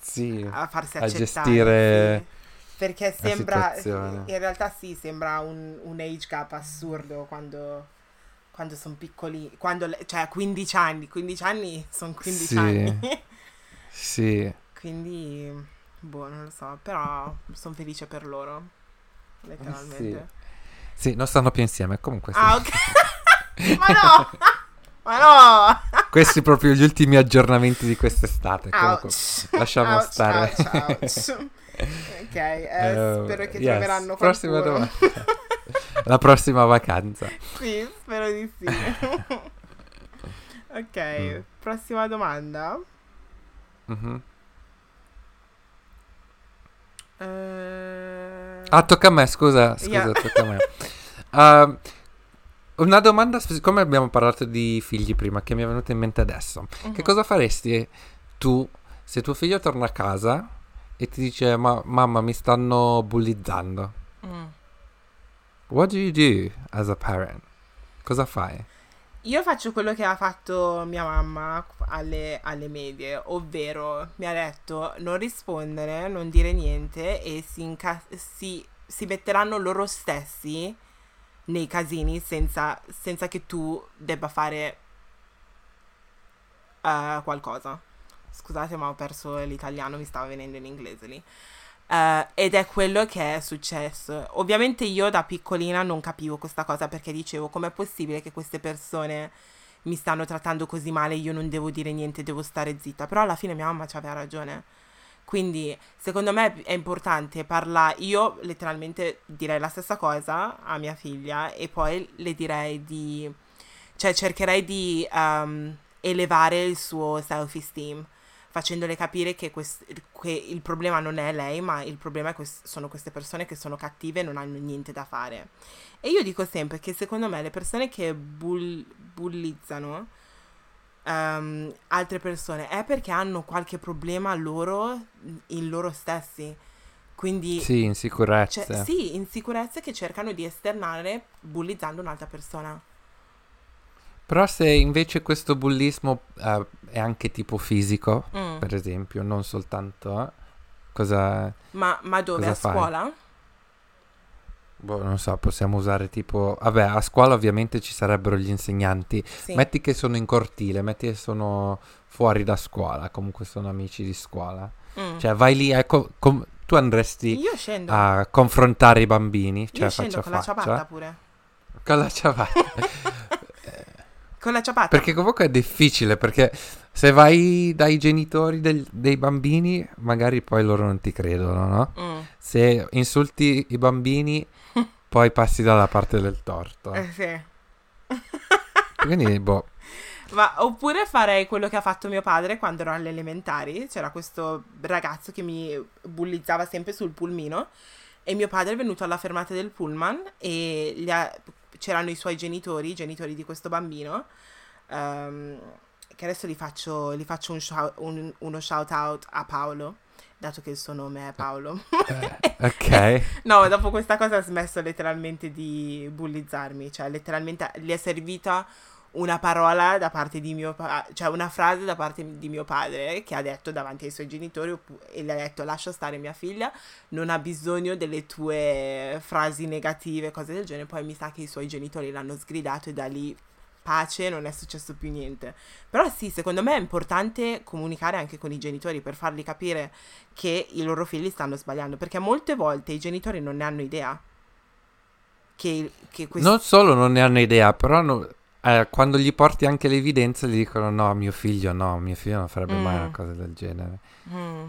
Sì, a farsi a accettare. gestire sì. Perché sembra, in realtà sì, sembra un, un age gap assurdo quando, quando sono piccoli, quando, cioè a 15 anni, 15 anni sono 15 Sì. anni. Sì, Quindi, boh, non lo so, però sono felice per loro, letteralmente. sì, non stanno più insieme, comunque sì. Ah, ok. Ma no! Ma no! Questi proprio gli ultimi aggiornamenti di quest'estate. Comunque, lasciamo Ouch, stare. ouch, ouch. Ok, eh, Eh, spero che yes. troveranno Prossima qualcuno. domanda. La prossima vacanza. sì, spero di sì. ok, Mm. prossima domanda. Mhm. Eh, Ah, tocca a me, scusa, scusa, Yeah. tocca a me. Ehm, una domanda, siccome abbiamo parlato di figli prima, che mi è venuta in mente adesso. Che mhm. cosa faresti tu se tuo figlio torna a casa e ti dice, ma mamma, mi stanno bullizzando? Mm. What do you do as a parent? Cosa fai? Io faccio quello che ha fatto mia mamma alle, alle medie, ovvero mi ha detto non rispondere, non dire niente e si, inca- si, si metteranno loro stessi nei casini senza, senza che tu debba fare eh, qualcosa. Scusate, ma ho perso l'italiano, mi stava venendo in inglese lì. Eh, ed è quello che è successo. Ovviamente io da piccolina non capivo questa cosa perché dicevo com'è possibile che queste persone mi stanno trattando così male, io non devo dire niente, devo stare zitta. Però alla fine mia mamma ci aveva ragione. Quindi secondo me è importante parlare, io letteralmente direi la stessa cosa a mia figlia e poi le direi di, cioè cercherei di ehm, elevare il suo self-esteem facendole capire che, quest- che il problema non è lei, ma il problema è quest- sono queste persone che sono cattive e non hanno niente da fare. E io dico sempre che secondo me le persone che bull- bullizzano ehm, altre persone è perché hanno qualche problema loro in loro stessi. Quindi Sì, insicurezze. cioè, sì, insicurezze che cercano di esternare bullizzando un'altra persona. Però se invece questo bullismo eh, è anche tipo fisico, Mm. per esempio, non soltanto... cosa... Ma, ma dove? Cosa a fai? scuola? Boh, non so, possiamo usare tipo... Vabbè, a scuola ovviamente ci sarebbero gli insegnanti. Sì. Metti che sono in cortile, metti che sono fuori da scuola, comunque sono amici di scuola. Mm. Cioè vai lì, ecco, com- tu andresti a confrontare i bambini, cioè Io scendo faccia con a la faccia. ciabatta pure. Con la ciabatta. Con la ciabatta. perché comunque è difficile, perché se vai dai genitori del- dei bambini, magari poi loro non ti credono, no? Mm. Se insulti i bambini, poi passi dalla parte del torto. Eh, sì. Quindi, boh, Ma oppure farei quello che ha fatto mio padre quando ero alle elementari. C'era questo ragazzo che mi bullizzava sempre sul pulmino. E mio padre è venuto alla fermata del pullman e gli ha- c'erano i suoi genitori, i genitori di questo bambino. ehm, che adesso gli faccio, gli faccio un shout- un- uno shout out a Paolo, dato che il suo nome è Paolo. eh, ok. No, dopo questa cosa ha smesso letteralmente di bullizzarmi, cioè letteralmente gli è servita una parola da parte di mio padre, cioè una frase da parte di mio padre che ha detto davanti ai suoi genitori e gli ha detto lascia stare mia figlia, non ha bisogno delle tue frasi negative, cose del genere, poi mi sa che i suoi genitori l'hanno sgridato e da lì pace, non è successo più niente. Però sì, secondo me è importante comunicare anche con i genitori per fargli capire che i loro figli stanno sbagliando, perché molte volte i genitori non ne hanno idea. Che, che questi... Non solo non ne hanno idea, però no- eh, quando gli porti anche le evidenze gli dicono no, mio figlio no, mio figlio non farebbe mai Mm. una cosa del genere. Mm.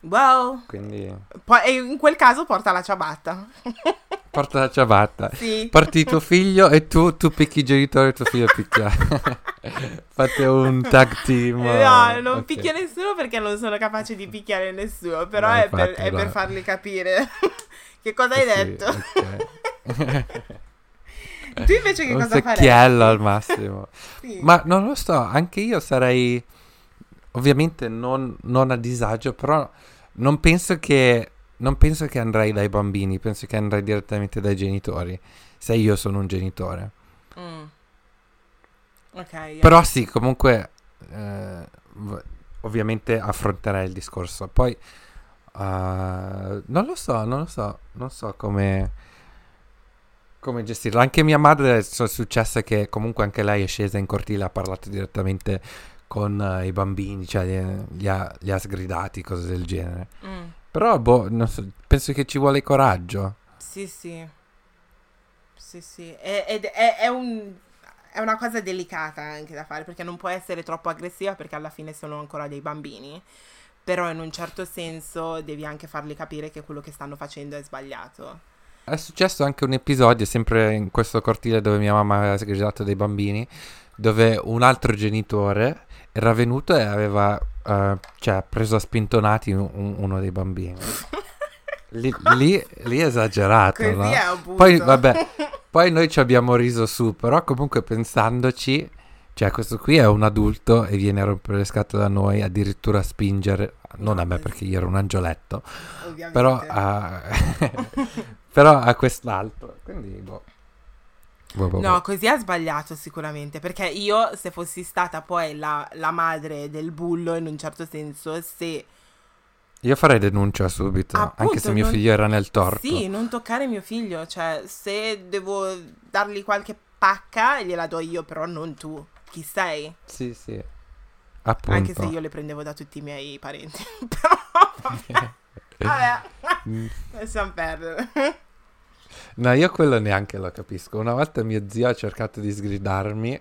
Well, Quindi poi e in quel caso porta la ciabatta. porta la ciabatta. sì. Porti tuo figlio e tu, tu picchi i genitori e tuo figlio picchia. Fate un tag team. No, non ok. picchio nessuno perché non sono capace di picchiare nessuno, però No, è, per, infatti, è per farli capire che cosa hai Eh sì, detto. ok. Tu invece che un cosa faresti? secchiello al massimo. Sì. Ma non lo so, anche io sarei ovviamente non, non a disagio, però non penso che non penso che andrei dai bambini, penso che andrei direttamente dai genitori, se io sono un genitore. Mm. Ok. yeah. Però sì, comunque, eh, ovviamente affronterei il discorso. Poi, eh, non lo so, non lo so, non so come, come gestirlo. Anche mia madre sono successe che comunque anche lei è scesa in cortile, ha parlato direttamente con eh, i bambini, cioè li, li ha, li ha sgridati, cose del genere. Mm, Però, boh, so, penso che ci vuole coraggio. Sì, sì. Sì, sì. E- Ed è, è un- è una cosa delicata anche da fare perché non può essere troppo aggressiva perché alla fine sono ancora dei bambini. Però in un certo senso devi anche farli capire che quello che stanno facendo è sbagliato. È successo anche un episodio, sempre in questo cortile dove mia mamma aveva sgridato dei bambini, dove un altro genitore era venuto e aveva eh, cioè, preso a spintonati un- un- uno dei bambini. Lì, lì, lì esagerato, Così no? è. Poi, vabbè, poi noi ci abbiamo riso su, però comunque pensandoci, cioè questo qui è un adulto e viene a rompere le scatole da noi, addirittura a spingere, non a me perché io ero un angioletto, Ovviamente. però a, però a quest'altro. Quindi, boh. Boh, boh, No, boh. così ha sbagliato sicuramente, perché io se fossi stata poi la, la madre del bullo in un certo senso, se... Io farei denuncia subito, Appunto, anche se mio non- figlio era nel torto. Sì, non toccare mio figlio, cioè se devo dargli qualche pacca gliela do io, però non tu. Chi sei? Sì, sì. Appunto. Anche se io le prendevo da tutti i miei parenti. però vabbè, Mm. lasciamo perdere. No, io quello neanche lo capisco. Una volta mio zio ha cercato di sgridarmi,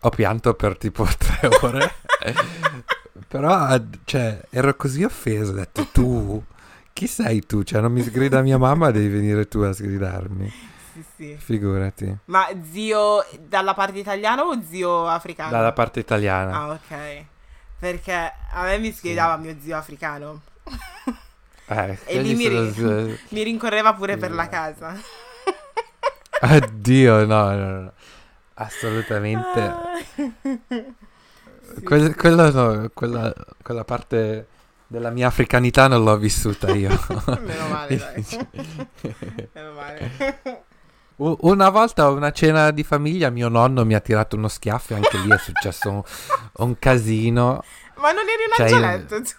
ho pianto per tipo tre ore. Però, cioè, ero così offeso. Ho detto, tu, chi sei tu? Cioè, non mi sgrida mia mamma, devi venire tu a sgridarmi. Sì, sì. Figurati. Ma zio dalla parte italiana o zio africano? Dalla parte italiana. Ah, ok. Perché a me mi sgridava mio zio africano. Eh, E lì mi, sono- ri- mi rincorreva pure Sì, per la casa. Oddio, no, no, no. Assolutamente. Ah. Sì, Que- sì. quello no, quella, quella parte della mia africanità non l'ho vissuta io. Meno male, dai. Meno male. Una volta a una cena di famiglia mio nonno mi ha tirato uno schiaffo e anche lì è successo un, un casino. Ma non eri un Cioè, angioletto tu?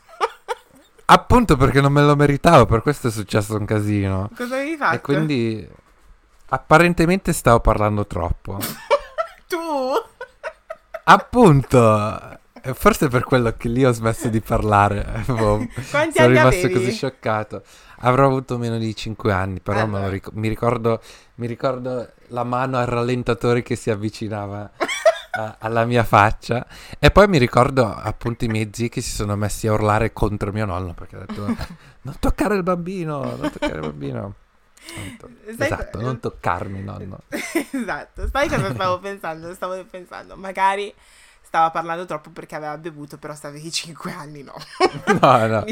Appunto perché non me lo meritavo, per questo è successo un casino. Cosa avevi fatto? E quindi apparentemente stavo parlando troppo. Tu? Appunto, forse per quello che lì ho smesso di parlare. Boh, Quanti Sono rimasto avevi? così scioccato. Avrò avuto meno di 5 anni, però Allora. ric- mi, ricordo, mi ricordo la mano al rallentatore che si avvicinava a- alla mia faccia. E poi mi ricordo appunto i miei zii che si sono messi a urlare contro mio nonno perché ha detto non toccare il bambino, non toccare il bambino. Non to- esatto, non toccarmi nonno. esatto. Sai cosa stavo pensando? Stavo pensando, magari stava parlando troppo perché aveva bevuto, però se avevi 5 anni no. No, no.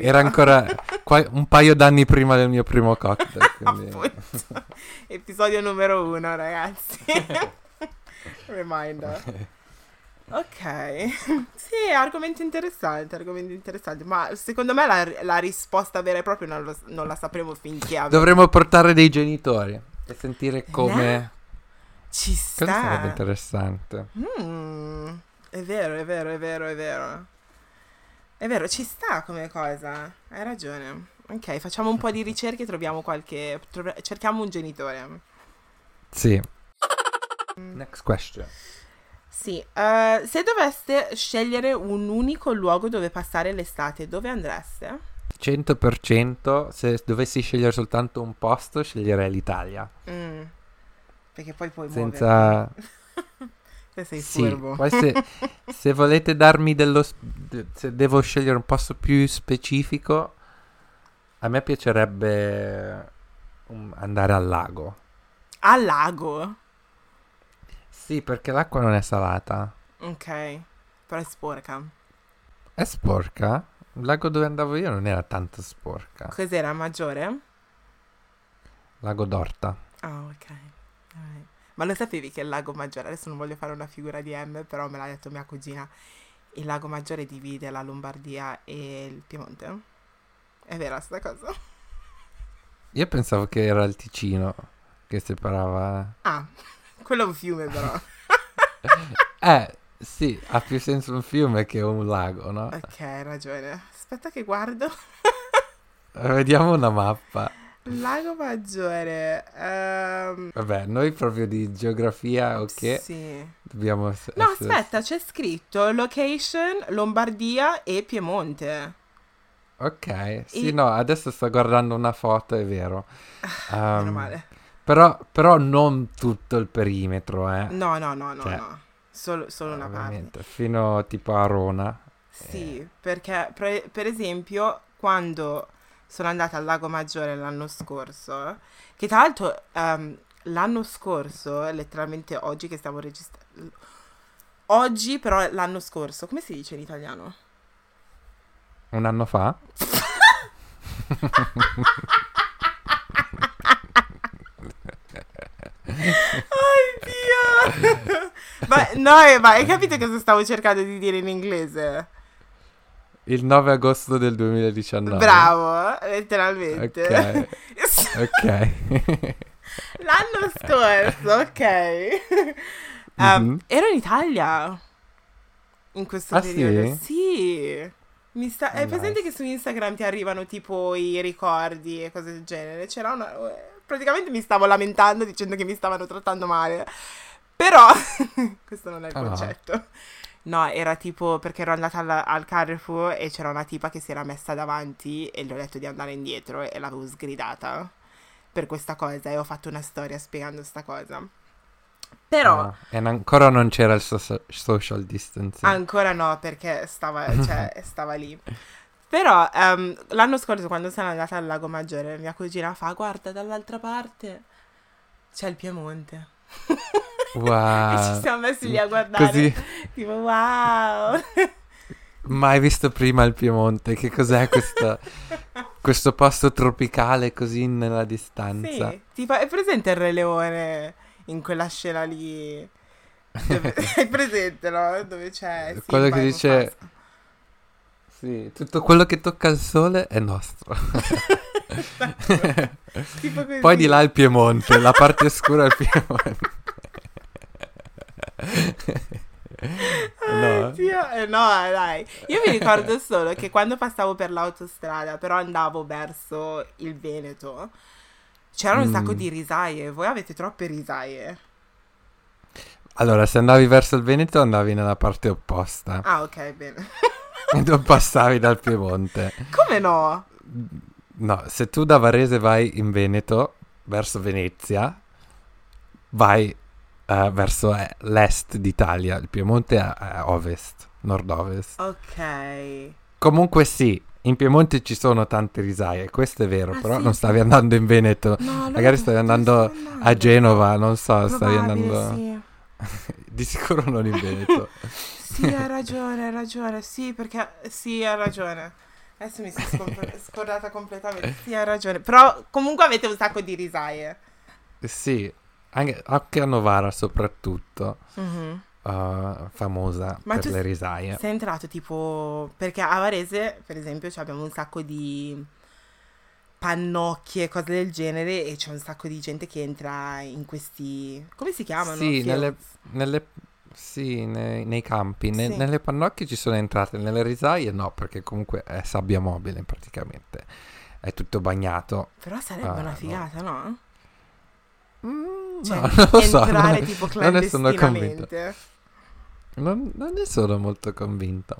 Era no. ancora qua- un paio d'anni prima del mio primo cocktail. Quindi... Appunto. Episodio numero uno, ragazzi. Reminder. Ok, sì, argomento interessante, argomento interessante, ma secondo me la, la risposta vera e propria non, lo- non la sapremo finché avremo. Dovremmo portare dei genitori e sentire come... Ci Quello sarebbe sta. interessante. Mm, è vero, è vero, è vero, è vero. È vero, ci sta come cosa. Hai ragione. Ok, facciamo un po' di ricerche e troviamo qualche... trov- cerchiamo un genitore. Sì. Next question. Sì, eh, se doveste scegliere un unico luogo dove passare l'estate, dove andreste? 100% se dovessi scegliere soltanto un posto, sceglierei l'Italia. Mm, Perché poi puoi Senza... Te sei Sì, furbo. poi se, se volete darmi dello... se devo scegliere un posto più specifico, a me piacerebbe um, andare al lago. Al lago? Sì, perché l'acqua non è salata. Ok, però è sporca. È sporca? Il lago dove andavo io non era tanto sporca. Cos'era, maggiore? Lago d'Orta. Ah, ok. Alright. Ma lo sapevi che il lago maggiore, adesso non voglio fare una figura di M, però me l'ha detto mia cugina, il lago maggiore divide la Lombardia e il Piemonte? È vera sta cosa? Io pensavo che era il Ticino che separava. Ah, quello è un fiume però. eh, sì, ha più senso un fiume che un lago, no? Ok, hai ragione. Aspetta che guardo. Vediamo una mappa. Lago Maggiore. ehm, Vabbè, noi proprio di geografia, ok? Sì. Dobbiamo ess- No, aspetta, c'è scritto location Lombardia e Piemonte. Ok, sì, E- no, adesso sto guardando una foto, è vero. Meno Um, male. Però, però non tutto il perimetro, eh. No, no, no, no, cioè, no. Solo, solo una parte. Fino tipo a Rona. Sì, perché per, per esempio quando sono andata al Lago Maggiore l'anno scorso, che tra l'altro ehm, l'anno scorso, letteralmente oggi che stiamo registrando, oggi però l'anno scorso, come si dice in italiano? Un anno fa? Oddio! ma no, eh, ma hai capito cosa stavo cercando di dire in inglese? Il 9 agosto del 2019. Bravo, letteralmente. Ok, ok. L'anno scorso, ok. Um, Mhm. Ero in Italia in questo Ah, periodo. sì? Sì. Mi sta... È Nice. presente che su Instagram ti arrivano tipo i ricordi e cose del genere? C'era una... Praticamente mi stavo lamentando dicendo che mi stavano trattando male. Però questo non è il Ah, no. concetto. No, era tipo perché ero andata al, al Carrefour e c'era una tipa che si era messa davanti e gli ho detto di andare indietro e l'avevo sgridata per questa cosa e ho fatto una storia spiegando sta cosa. Però Ah, e ancora non c'era il so- social distancing. ancora no perché stava, cioè, stava lì. Però ehm, l'anno scorso quando sono andata al Lago Maggiore mia cugina fa guarda dall'altra parte c'è il Piemonte. E ci Wow. siamo messi lì a guardare. Così, Tipo wow. mai visto prima il Piemonte? Che cos'è questo, questo posto tropicale così nella distanza? Sì, tipo, è presente il Re Leone in quella scena lì? Dove, è presente, no? Dove c'è Quello che dice- Mufasa. Sì, tutto quello che tocca il sole è nostro. Poi di là il Piemonte, la parte scura è il Piemonte. No? Dio, eh, no, dai. Io mi ricordo solo che quando passavo per l'autostrada, però andavo verso il Veneto, c'erano un Mm. sacco di risaie. Voi avete troppe risaie. Allora, se andavi verso il Veneto andavi nella parte opposta Ah, ok, bene. e non passavi dal Piemonte. Come no? No, se tu da Varese vai in Veneto, verso Venezia, vai eh, verso eh, l'est d'Italia, il Piemonte è è ovest, nord-ovest. Ok. Comunque sì, in Piemonte ci sono tante risaie, questo è vero, Ah, però sì, non stavi andando in Veneto, No, magari stavi andando andando? a Genova, non so, stavi andando... sì. Di sicuro non in Veneto. Sì, hai ragione, hai ragione. Sì, perché sì, hai ragione. Adesso mi sono scordata completamente. Sì, hai ragione. Però comunque avete un sacco di risaie. sì, anche, anche a Novara soprattutto, Mhm. eh, famosa Ma per le risaie. Sei entrato tipo... Perché a Varese, per esempio, abbiamo un sacco di pannocchie cose del genere e c'è un sacco di gente che entra in questi... Come si chiamano? Sì, nelle, nelle- sì, nei, nei campi, ne- Sì. nelle pannocchie ci sono entrate, nelle risaie no, perché comunque è sabbia mobile praticamente, è tutto bagnato. Però sarebbe Ah, una no. figata, no? Mm, Cioè, no, non lo so, entrare non- tipo non ne sono convinto. clandestinamente. Non, non ne sono molto convinto.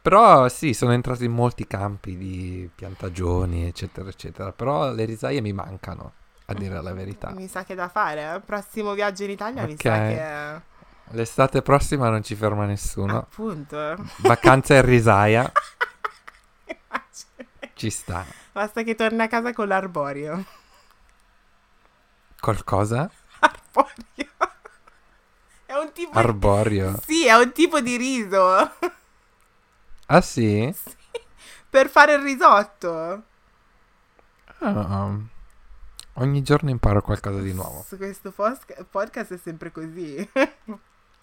Però sì, sono entrato in molti campi di piantagioni, eccetera, eccetera. Però le risaie mi mancano, a dire la verità. Mi sa che da fare. eh. Prossimo viaggio in Italia mi Ok. sa che... L'estate prossima non ci ferma nessuno. Appunto. Vacanza in risaia, ci sta. Basta che torni a casa con l'arborio. Qualcosa? Arborio. È un tipo... Arborio. Sì, è un tipo di riso. Ah sì? per fare il risotto. Ah, ogni giorno imparo qualcosa di nuovo. Su questo podcast è sempre così.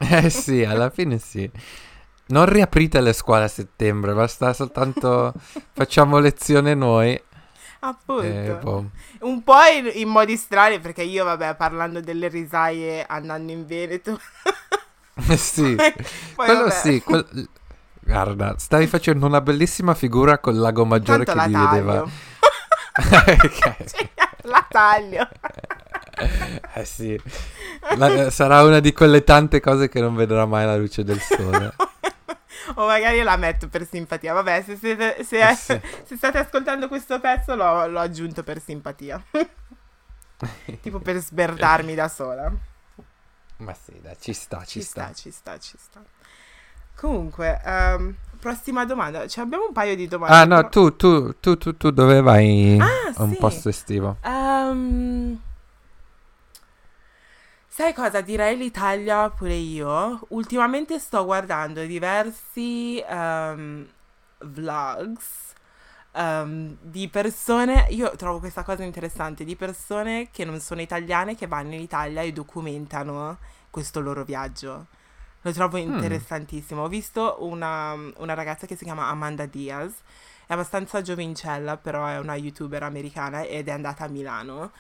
Eh sì, alla fine sì. Non riaprite le scuole a settembre, basta soltanto facciamo lezione noi. Appunto. E boh. Un po' in, in modi strani perché io, vabbè, parlando delle risaie andando in Veneto, sì, Poi quello vabbè. sì. quel- Guarda, stavi facendo una bellissima figura col lago maggiore Tanto che vi vedeva. taglio. Ok. Cioè, la taglio. Eh sì, La- sarà una di quelle tante cose che non vedrà mai la luce del sole. o magari la metto per simpatia. Vabbè, se, siete- se- Eh sì. se state ascoltando questo pezzo l'ho, l'ho aggiunto per simpatia. tipo per sberdarmi da sola. Ma sì, dai, ci sta, ci, Ci sta. sta, ci sta, ci sta. Comunque, ehm, prossima domanda. Cioè, abbiamo un paio di domande. Ah no, però- tu, tu, tu, tu, tu dove vai Ah, un sì. posto estivo? Ehm, sai cosa? Direi l'Italia pure io. Ultimamente sto guardando diversi ehm, vlogs ehm, di persone. Io trovo questa cosa interessante di persone che non sono italiane che vanno in Italia e documentano questo loro viaggio. Lo trovo interessantissimo. Ho visto una, una ragazza che si chiama Amanda Diaz. È abbastanza giovincella, però è una youtuber americana ed è andata a Milano.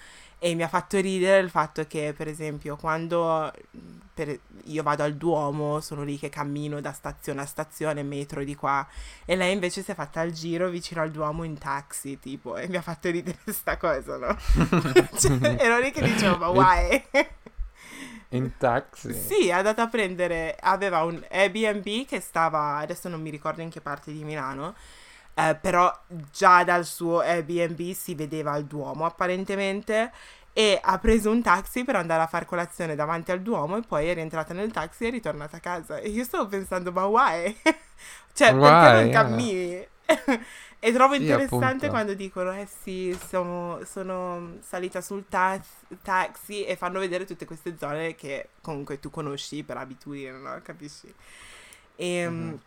E mi ha fatto ridere il fatto che, per esempio, quando per- io vado al Duomo, sono lì che cammino da stazione a stazione, metro di qua, e lei invece si è fatta il giro vicino al Duomo in taxi, tipo, e mi ha fatto ridere questa cosa, no? Cioè, ero lì che dicevo, ma why? In taxi? Sì, è andata a prendere, aveva un Airbnb che stava, adesso non mi ricordo in che parte di Milano, eh, però già dal suo Airbnb si vedeva il Duomo apparentemente e ha preso un taxi per andare a fare colazione davanti al Duomo e poi è rientrata nel taxi e è ritornata a casa. E io stavo pensando, ma why? cioè, perché Why, non eh. cammini? e trovo Sì, interessante appunto. quando dicono, eh sì, sono, sono salita sul ta- taxi e fanno vedere tutte queste zone che comunque tu conosci per abitudine, no? Capisci? E, Mhm.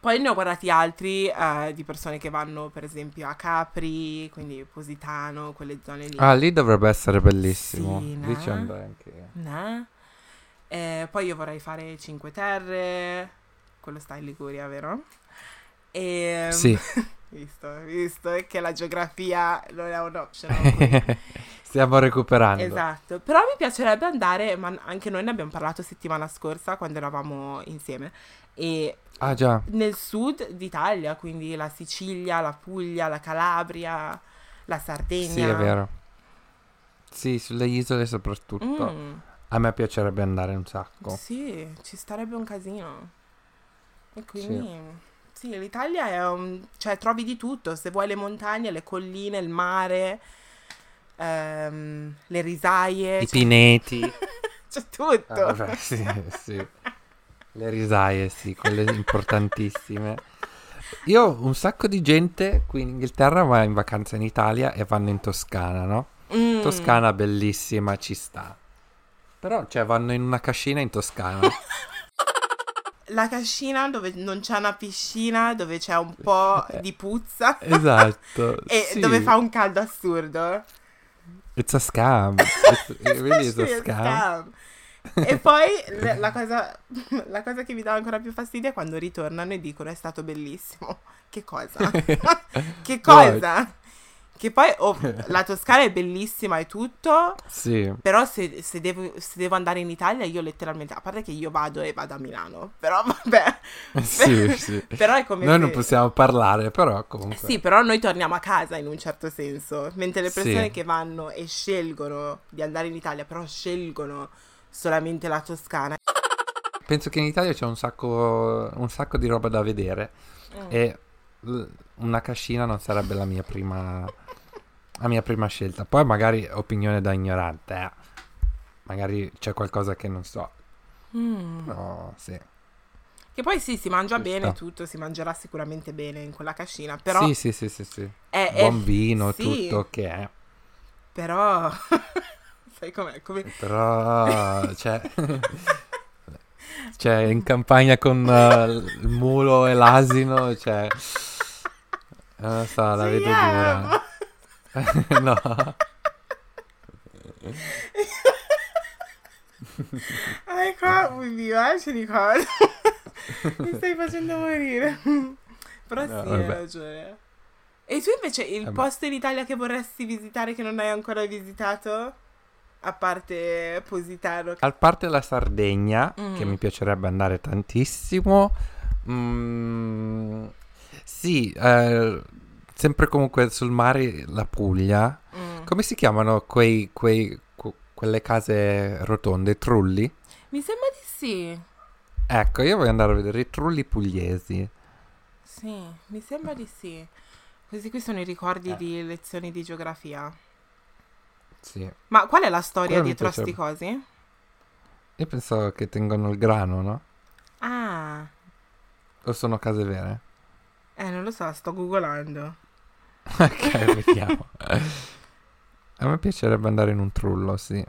Poi ne ho guardati altri eh, di persone che vanno per esempio a Capri, quindi Positano, quelle zone lì. Ah, lì dovrebbe essere bellissimo. Sì, Lì ci andrei anche io. No? Eh, poi io vorrei fare Cinque Terre, quello sta in Liguria, vero? E, Sì. visto, visto che la geografia non è un. Stiamo recuperando. Esatto, però mi piacerebbe andare, ma anche noi ne abbiamo parlato settimana scorsa quando eravamo insieme, e Ah già, nel sud d'Italia, quindi la Sicilia, la Puglia, la Calabria, la Sardegna. sì, è vero. Sì, sulle isole soprattutto. Mm, A me piacerebbe andare un sacco. sì, ci starebbe un casino. E quindi, sì, l'Italia è un... cioè trovi di tutto, se vuoi le montagne, le colline, il mare, ehm, le risaie, I c'è, pineti. c'è tutto. Ah, vabbè, sì, sì. Le risaie, sì, quelle importantissime. Io un sacco di gente qui in Inghilterra va in vacanza in Italia e vanno in Toscana, no? Mm. Toscana bellissima, ci sta. Però, cioè, vanno in una cascina in Toscana. La cascina dove non c'è una piscina, dove c'è un po' di puzza esatto. e sì. dove fa un caldo assurdo. It's a scam. It's, it really is a scam. E poi la cosa, la cosa che mi dà ancora più fastidio è quando ritornano e dicono è stato bellissimo. Che cosa? che cosa? Che poi oh, la Toscana è bellissima e tutto, Sì. però se, se devo, se devo andare in Italia io letteralmente, a parte che io vado e vado a Milano, però vabbè. Sì, sì. Però è come Noi se- non possiamo parlare, però comunque. Sì, però noi torniamo a casa in un certo senso, mentre le Sì. persone che vanno e scelgono di andare in Italia, però scelgono solamente la Toscana. Penso che in Italia c'è un sacco, un sacco di roba da vedere Mm. e una cascina non sarebbe la mia prima, la mia prima scelta. Poi magari opinione da ignorante, eh. magari c'è qualcosa che non so. Mm. No, sì. Che poi sì, si mangia Ci bene tutto, si mangerà sicuramente bene in quella cascina, però Sì, sì, sì, sì, sì. è, è- Buon vino, sì, tutto che è. Però sai com'è? Come... Però, cioè, cioè, in campagna con eh, il mulo e l'asino, cioè, non lo so, la Ci vedo amo. dura. no. Ai qua, mi piace di cosa. Mi stai facendo morire. Però No, sì, hai ragione. E tu invece il Vabbè. posto in Italia che vorresti visitare che non hai ancora visitato? A parte Positano. A parte la Sardegna, Mm. che mi piacerebbe andare tantissimo. mm, sì, eh, sempre comunque sul mare, la Puglia. Mm. Come si chiamano quei, quei- que- quelle case rotonde, trulli? Mi sembra di sì. Ecco, io voglio andare a vedere i trulli pugliesi. Sì, mi sembra di sì. Questi qui sono i ricordi Eh. di lezioni di geografia. Sì. Ma qual è la storia Quello dietro a sti cosi? Io pensavo che tengono il grano, no? Ah, O sono case vere? eh, non lo so, sto googolando. ok, vediamo. A me piacerebbe andare in un trullo, sì.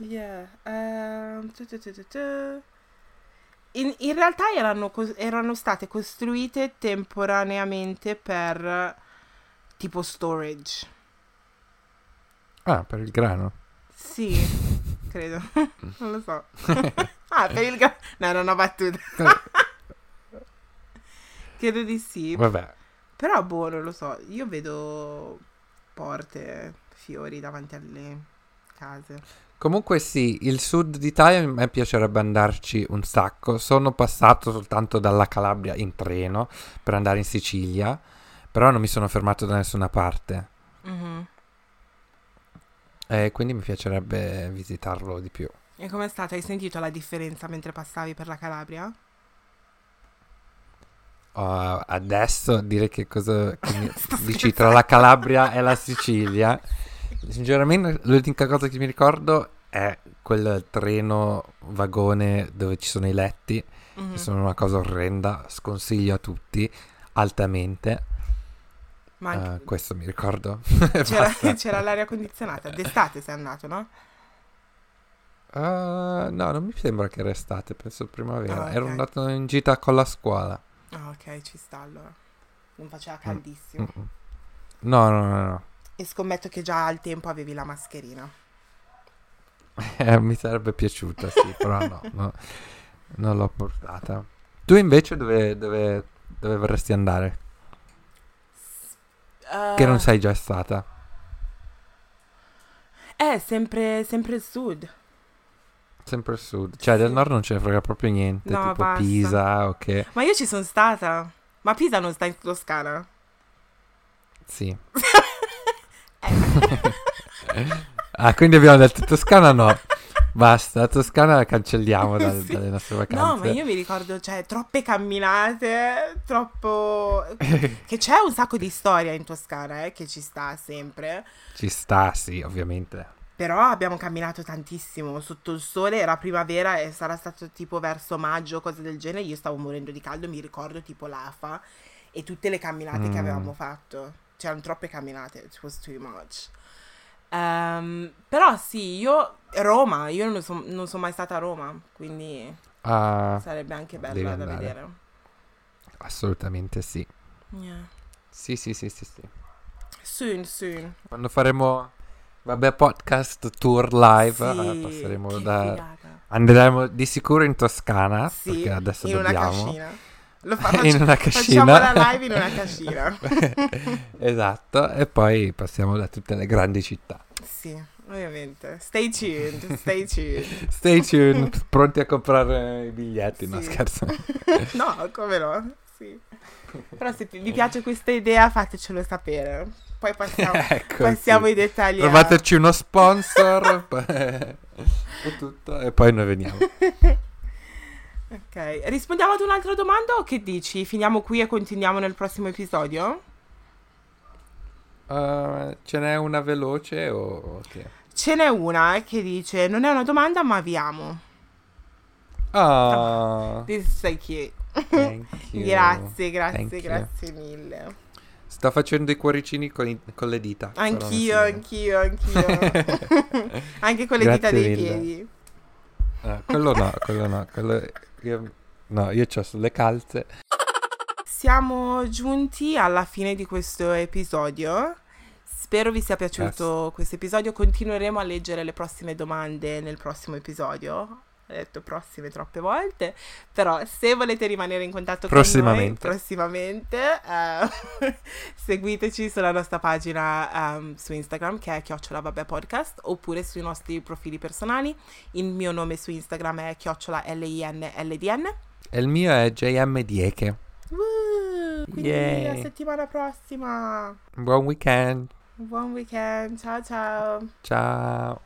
Yeah. tu, tu, tu, tu, tu. In, in realtà erano, erano state costruite temporaneamente per tipo storage. Ah, per il grano. Sì, credo. non lo so. ah, per il gra- No, non ho battuto. credo di sì. Vabbè, Però, boh, non lo so. Io vedo porte, fiori davanti alle case. Comunque sì, il sud d'Italia a me piacerebbe andarci un sacco. Sono passato soltanto dalla Calabria in treno per andare in Sicilia, però non mi sono fermato da nessuna parte. Mhm. E quindi mi piacerebbe visitarlo di più. E com'è stato? Hai sentito la differenza mentre passavi per la Calabria? Uh, adesso dire che cosa che mi- dici tra la Calabria e la Sicilia. Sinceramente, l'unica cosa che mi ricordo è quel treno vagone dove ci sono i letti, Mhm. che sono una cosa orrenda, sconsiglio a tutti altamente. Ma anche- questo mi ricordo. c'era, c'era l'aria condizionata. D'estate sei andato, no? Uh, no, non mi sembra che era estate, penso primavera. Ah, Ero ok. andato in gita con la scuola. Ah, ok, ci sta allora. Non faceva caldissimo. Mm-mm. No, no, no, no. E scommetto che già al tempo avevi la mascherina. Eh, mi sarebbe piaciuta, sì, però no, no, non l'ho portata. Tu invece dove, dove, dove vorresti andare? Che non Eh, sei già stata? Eh, sempre, sempre il sud. Sempre al sud. Cioè, del Sì. nord non ce ne frega proprio niente, No, tipo basta. Pisa, ok. Ma io ci sono stata. Ma Pisa non sta in Toscana? Sì. Eh. Ah, quindi abbiamo detto Toscana no. Basta, la Toscana la cancelliamo dal- Sì. dalle nostre vacanze. No, ma io mi ricordo, cioè, troppe camminate, troppo... che c'è un sacco di storia in Toscana, eh, che ci sta sempre. Ci sta, sì, ovviamente. Però abbiamo camminato tantissimo sotto il sole, era primavera e sarà stato tipo verso maggio, cose del genere. Io stavo morendo di caldo, mi ricordo tipo l'AFA e tutte le camminate che Mm. avevamo fatto. C'erano troppe camminate, it was too much. Ehm, però sì, io Roma, io non sono non son mai stata a Roma, quindi Ah, sarebbe anche bella da vedere. assolutamente sì. Yeah. Sì, sì, sì, sì, sì. Soon, soon. Quando faremo, vabbè, podcast tour live, Sì, eh, passeremo da... figata. Andremo di sicuro in Toscana, Sì, perché adesso in una dobbiamo. cascina. Lo fa- in una Facciamo cascina. la live in una cascina. esatto, e poi passiamo da tutte le grandi città. Sì, ovviamente. Stay tuned, stay tuned. Stay tuned, pronti a comprare i biglietti, no Sì. scherzo. No, come no? Sì. Però se vi piace questa idea fatecelo sapere. Poi passiamo, ecco, passiamo sì. ai dettagli. a- Trovateci uno sponsor tutto, e poi noi veniamo. Ok, rispondiamo ad un'altra domanda o che dici? Finiamo qui e continuiamo nel prossimo episodio? Uh, ce n'è una veloce o ok? Ce n'è una eh, che dice, non è una domanda ma vi amo. Ah, This is so cute. you. Grazie, grazie, Thank you. grazie mille. Sto facendo i cuoricini con, i- con le dita. Anch'io, anch'io, anch'io. Anche con le Grazie dita dei mille. piedi. Ah, quello no, quello no. Quello io, no, io ho sulle calze. Siamo giunti alla fine di questo episodio. Spero vi sia piaciuto questo episodio. Continueremo a leggere le prossime domande nel prossimo episodio. ho detto prossime troppe volte, però se volete rimanere in contatto con noi prossimamente, eh, seguiteci sulla nostra pagina ehm, su Instagram che è chiocciola vabbè podcast oppure sui nostri profili personali. Il mio nome su Instagram è chiocciola L-I-N-L-D-N. E il mio è JM Dieke. Uh, quindi Yeah. la settimana prossima. Buon weekend. One weekend. Ciao, ciao. Ciao.